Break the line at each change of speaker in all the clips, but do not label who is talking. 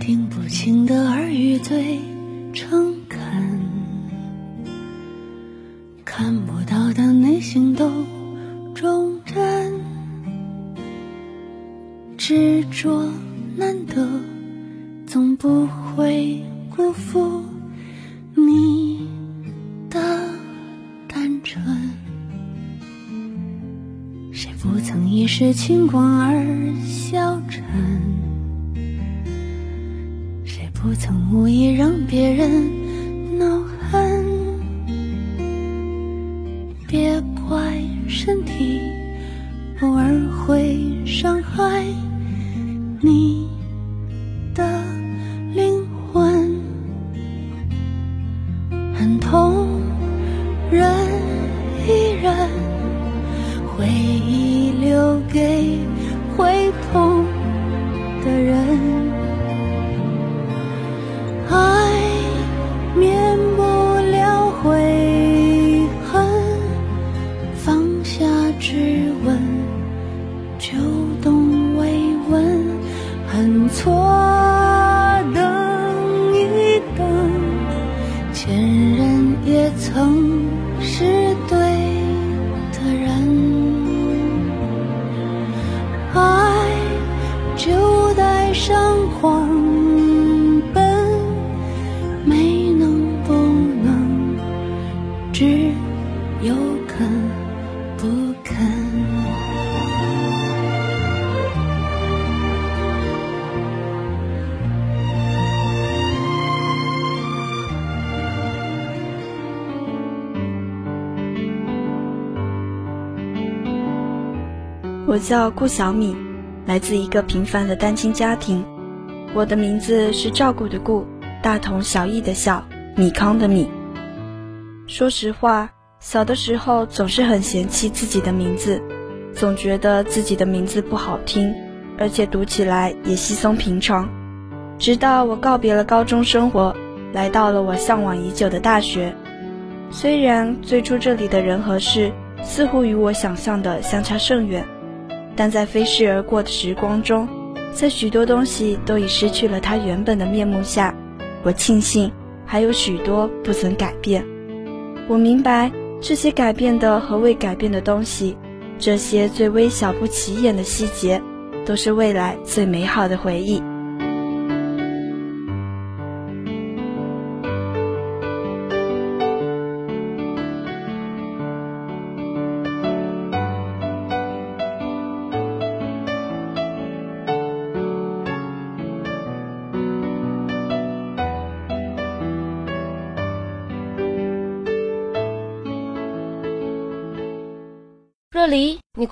听不清的耳语最诚恳，看不到的内心都忠贞，执着难得，总不会辜负不曾一世轻狂而消沉？谁不曾无意让别人恼恨？别怪身体偶尔会伤害
我叫顾小米，来自一个平凡的单亲家庭。我的名字是照顾的顾，大同小异的小，米康的米。说实话，小的时候总是很嫌弃自己的名字，总觉得自己的名字不好听，而且读起来也稀松平常。直到我告别了高中生活，来到了我向往已久的大学。虽然最初这里的人和事似乎与我想象的相差甚远。但在飞逝而过的时光中，在许多东西都已失去了它原本的面目下，我庆幸还有许多不曾改变。我明白这些改变的和未改变的东西，这些最微小不起眼的细节，都是未来最美好的回忆。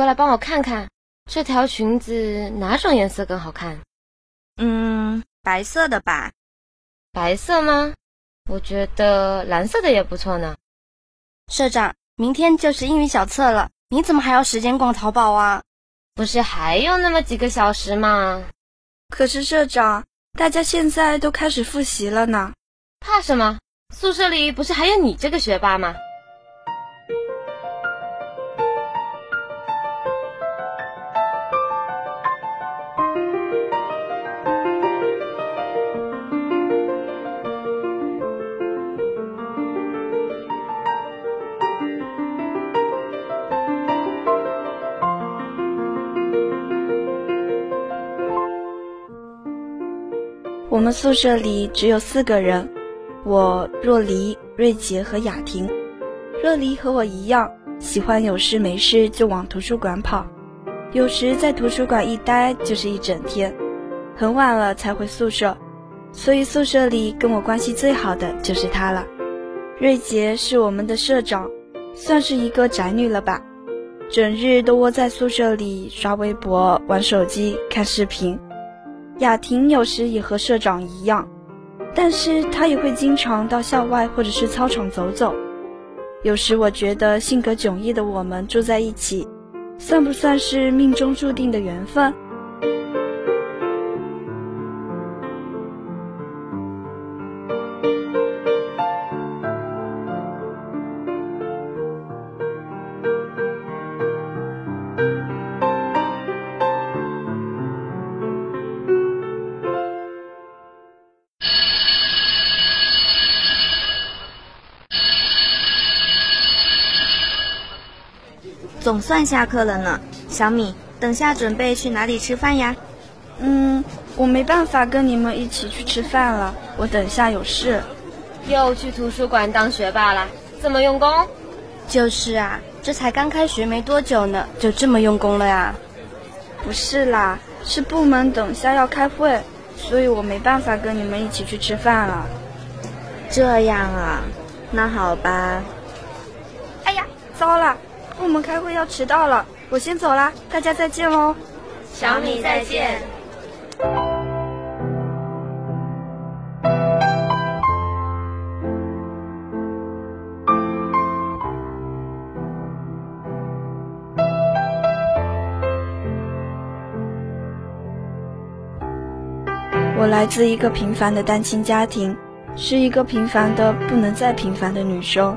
过来帮我看看，这条裙子哪种颜色更好看？
嗯，白色的吧。
白色吗？我觉得蓝色的也不错呢。
社长，明天就是英语小测了，你怎么还要时间逛淘宝啊？
不是还有那么几个小时吗？
可是社长，大家现在都开始复习了呢。
怕什么？宿舍里不是还有你这个学霸吗？
我们宿舍里只有四个人，我、若离、瑞杰和雅婷。若离和我一样，喜欢有事没事就往图书馆跑，有时在图书馆一待就是一整天，很晚了才回宿舍。所以宿舍里跟我关系最好的就是她了。瑞杰是我们的社长，算是一个宅女了吧，整日都窝在宿舍里刷微博、玩手机、看视频。雅婷有时也和社长一样，但是她也会经常到校外或者是操场走走。有时我觉得性格迥异的我们住在一起，算不算是命中注定的缘分？
总算下课了呢。小米，等下准备去哪里吃饭呀？
嗯，我没办法跟你们一起去吃饭了，我等下有事。
又去图书馆当学霸了，这么用功？
就是啊，这才刚开学没多久呢，就这么用功了呀？
不是啦，是部门等下要开会，所以我没办法跟你们一起去吃饭了。
这样啊，那好吧。
哎呀，糟了，部门开会要迟到了，我先走啦，大家再见喽。
小米再见。
我来自一个平凡的单亲家庭，是一个平凡的不能再平凡的女生，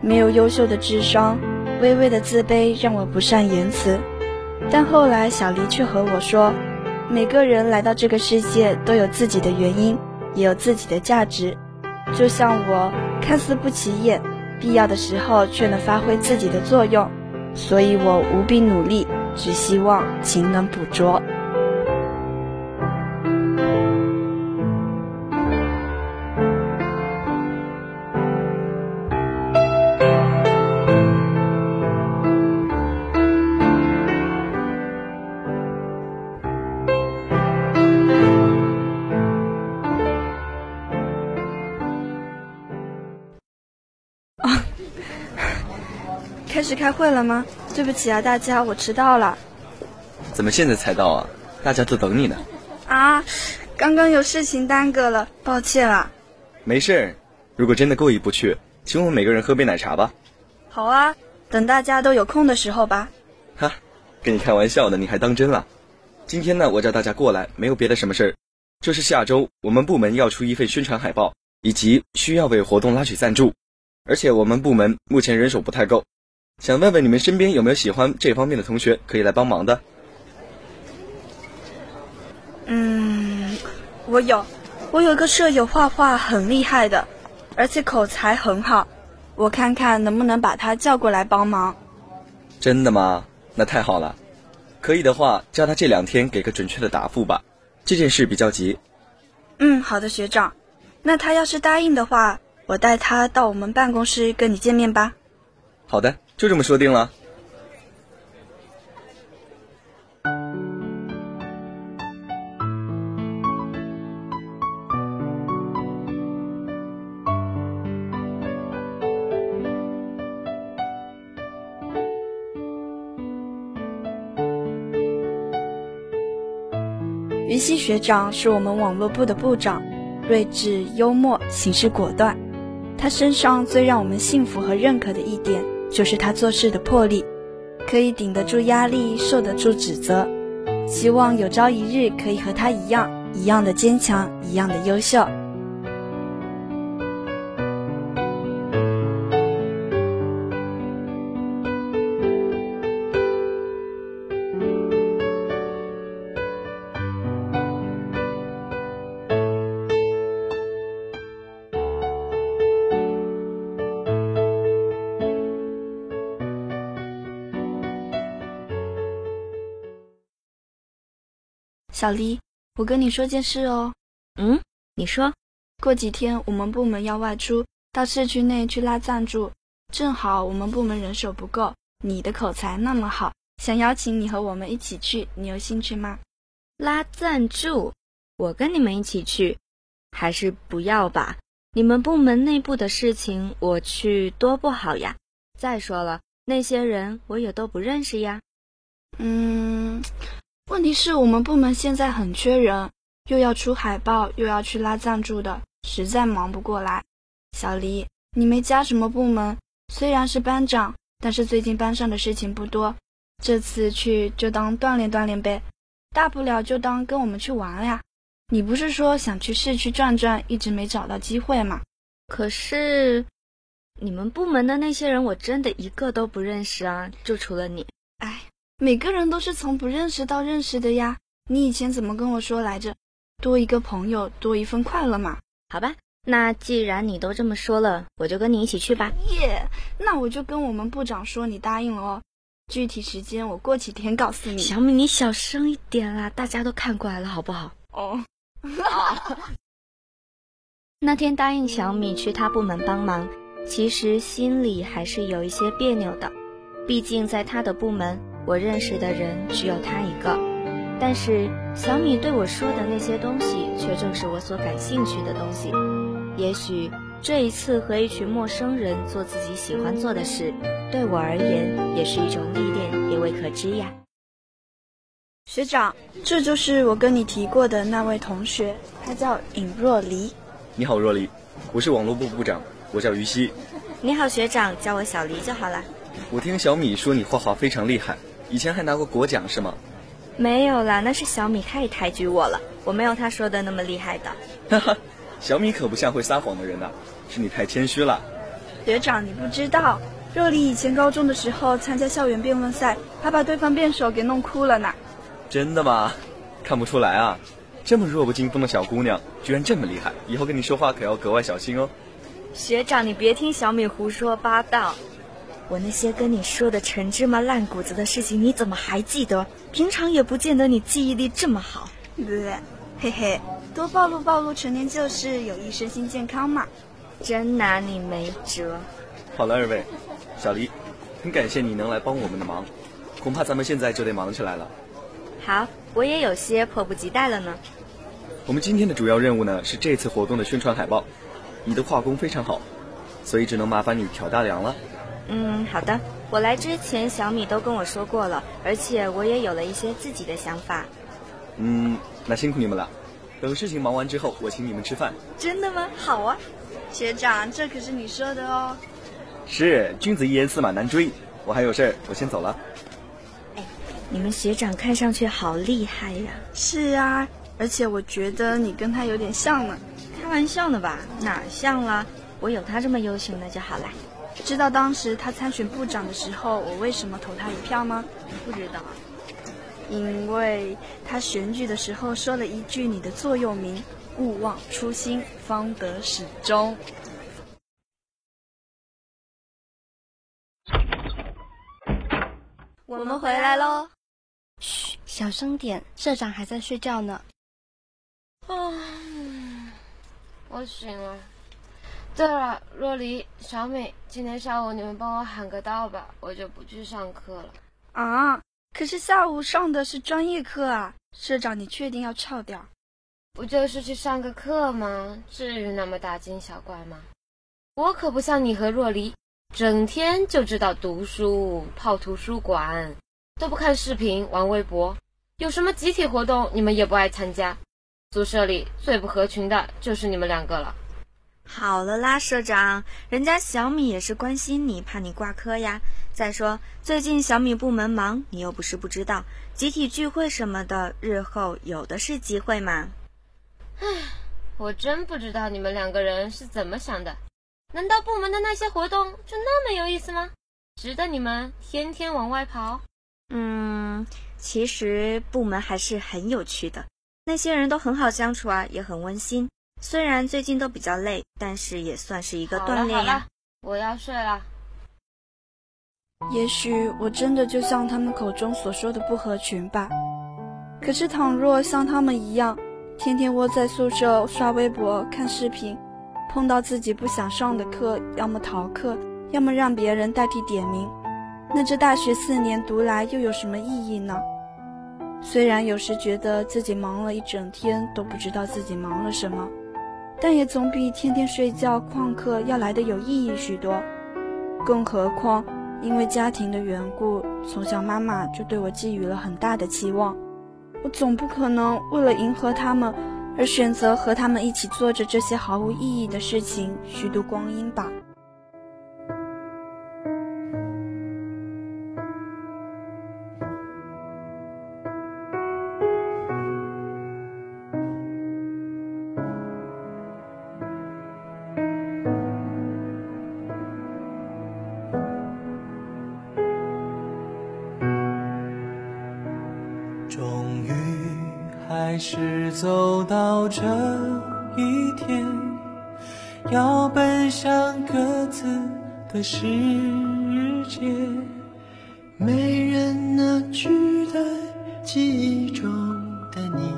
没有优秀的智商，微微的自卑让我不善言辞。但后来小黎却和我说，每个人来到这个世界都有自己的原因，也有自己的价值。就像我，看似不起眼，必要的时候却能发挥自己的作用，所以我无比努力，只希望勤能补拙。开始开会了吗？对不起啊，大家，我迟到了。
怎么现在才到啊？大家都等你呢。
啊，刚刚有事情耽搁了，抱歉了。
没事儿，如果真的过意不去，请我们每个人喝杯奶茶吧。
好啊，等大家都有空的时候吧。
哈，跟你开玩笑的，你还当真了？今天呢，我叫大家过来，没有别的什么事儿，就是下周我们部门要出一份宣传海报，以及需要为活动拉取赞助，而且我们部门目前人手不太够，想问问你们身边有没有喜欢这方面的同学可以来帮忙的？
嗯，我有，我有一个舍友画画很厉害的，而且口才很好，我看看能不能把他叫过来帮忙。
真的吗？那太好了，可以的话叫他这两天给个准确的答复吧，这件事比较急。
嗯，好的，学长。那他要是答应的话，我带他到我们办公室跟你见面吧。
好的，就这么说定了。
云溪学长是我们网络部的部长，睿智幽默，行事果断。他身上最让我们信服和认可的一点，就是他做事的魄力，可以顶得住压力，受得住指责。希望有朝一日可以和他一样，一样的坚强，一样的优秀。小黎，我跟你说件事哦。
嗯，你说。
过几天我们部门要外出，到市区内去拉赞助，正好我们部门人手不够，你的口才那么好，想邀请你和我们一起去，你有兴趣吗？
拉赞助，我跟你们一起去，还是不要吧？你们部门内部的事情，我去多不好呀。再说了，那些人我也都不认识呀。
嗯。问题是我们部门现在很缺人，又要出海报，又要去拉赞助的，实在忙不过来。小黎，你没加什么部门，虽然是班长，但是最近班上的事情不多，这次去就当锻炼锻炼呗，大不了就当跟我们去玩呀。你不是说想去市区转转，一直没找到机会吗？
可是你们部门的那些人，我真的一个都不认识啊，就除了你。
哎。每个人都是从不认识到认识的呀，你以前怎么跟我说来着？多一个朋友，多一份快乐嘛。
好吧，那既然你都这么说了，我就跟你一起去吧。
耶，那我就跟我们部长说你答应了哦。具体时间我过几天告诉你。
小米，你小声一点啦，大家都看过来了，好不好？
哦，
那天答应小米去他部门帮忙，其实心里还是有一些别扭的。毕竟在他的部门，我认识的人只有他一个。但是小米对我说的那些东西，却正是我所感兴趣的东西。也许这一次和一群陌生人做自己喜欢做的事，对我而言也是一种历练，也未可知呀。
学长，这就是我跟你提过的那位同学，他叫尹若离。
你好，若离，我是网络部部长，我叫于西。
你好，学长，叫我小黎就好了。
我听小米说你画画非常厉害，以前还拿过国奖是吗？
没有啦，那是小米太抬举我了，我没有他说的那么厉害的。
哈哈，小米可不像会撒谎的人呐，是你太谦虚了。
学长，你不知道，若离以前高中的时候参加校园辩论赛，还把对方辩手给弄哭了呢。
真的吗？看不出来啊。这么弱不禁风的小姑娘，居然这么厉害，以后跟你说话可要格外小心哦。
学长，你别听小米胡说八道，我那些跟你说的陈芝麻烂谷子的事情，你怎么还记得？平常也不见得你记忆力这么好。
对，嘿嘿，多暴露暴露陈年旧事，有益身心健康嘛。
真拿你没辙。
好了，二位，小黎，很感谢你能来帮我们的忙，恐怕咱们现在就得忙起来了。
好，我也有些迫不及待了呢。
我们今天的主要任务呢是这次活动的宣传海报。你的画工非常好，所以只能麻烦你挑大梁了。
嗯，好的。我来之前，小米都跟我说过了，而且我也有了一些自己的想法。
嗯，那辛苦你们了。等事情忙完之后，我请你们吃饭。
真的吗？好啊。
学长，这可是你说的哦。
是，君子一言驷马难追。我还有事儿，我先走了。
哎，你们学长看上去好厉害呀。
是啊。而且我觉得你跟他有点像呢，
开玩笑呢吧？哪像了？我有他这么优秀那就好了。
知道当时他参选部长的时候，我为什么投他一票吗？
不知道，
因为他选举的时候说了一句你的座右铭：“勿忘初心，方得始终。”
我们回来喽。嘘，小声点，社长还在睡觉呢。
啊，我醒了。对了，若离、小美，今天下午你们帮我喊个到吧，我就不去上课了。
啊，可是下午上的是专业课啊，社长，你确定要翘掉？
不就是去上个课吗？至于那么大惊小怪吗？我可不像你和若离，整天就知道读书、泡图书馆，都不看视频、玩微博。有什么集体活动，你们也不爱参加。宿舍里最不合群的就是你们两个了。
好了啦，社长，人家小米也是关心你，怕你挂科呀。再说最近小米部门忙，你又不是不知道，集体聚会什么的，日后有的是机会嘛。
唉，我真不知道你们两个人是怎么想的。难道部门的那些活动就那么有意思吗？值得你们天天往外跑？
嗯，其实部门还是很有趣的。那些人都很好相处啊，也很温馨。虽然最近都比较累，但是也算是一个锻炼
呀。我要睡了。
也许我真的就像他们口中所说的不合群吧。可是倘若像他们一样，天天窝在宿舍刷微博、看视频，碰到自己不想上的课，要么逃课，要么让别人代替点名，那这大学四年读来又有什么意义呢？虽然有时觉得自己忙了一整天都不知道自己忙了什么，但也总比天天睡觉旷课要来的有意义许多。更何况，因为家庭的缘故，从小妈妈就对我寄予了很大的期望。我总不可能为了迎合他们，而选择和他们一起做着这些毫无意义的事情虚度光阴吧。
这一天，要奔向各自的世界。没人能取代记忆中的你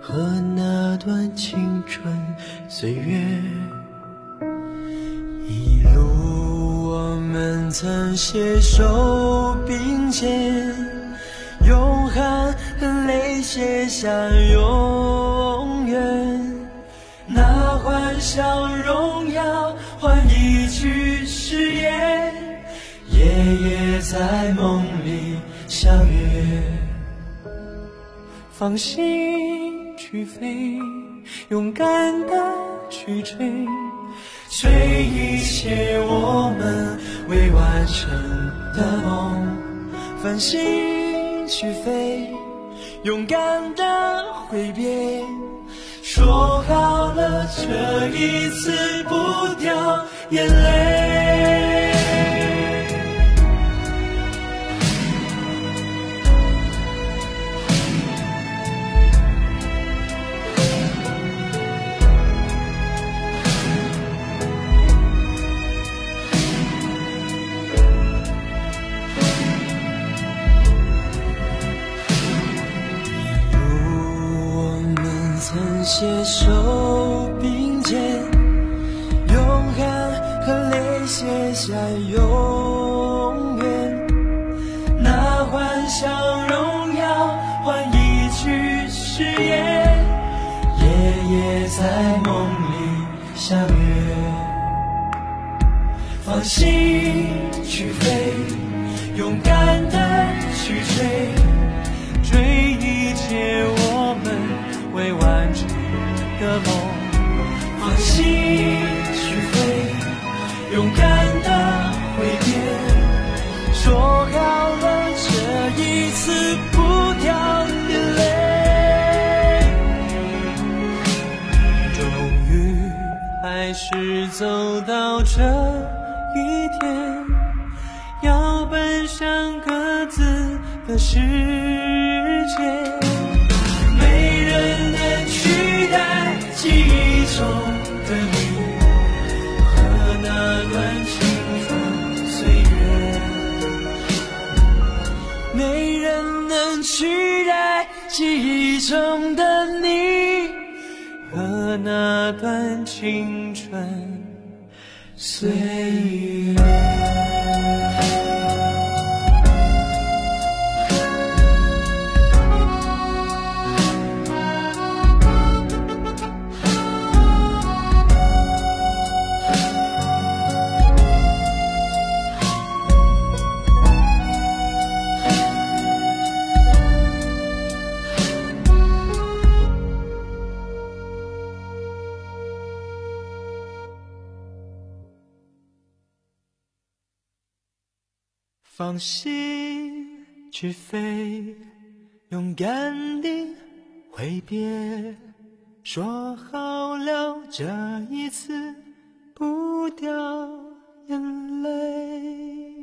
和那段青春岁月。一路我们曾携手并肩，用汗和泪写下永放心去飞，勇敢的去追，追一切我们未完成的梦。放心去飞，勇敢的挥别。说好了，这一次不掉眼泪。携手并肩，用汗和泪写下永远。那欢笑荣耀换一句誓言，夜夜在梦里相约。放心去飞，世界。没人能取代记忆中的你和那段青春岁月。没人能取代记忆中的你和那段青春岁月。放心去飞，勇敢地挥别，说好了这一次不掉眼泪。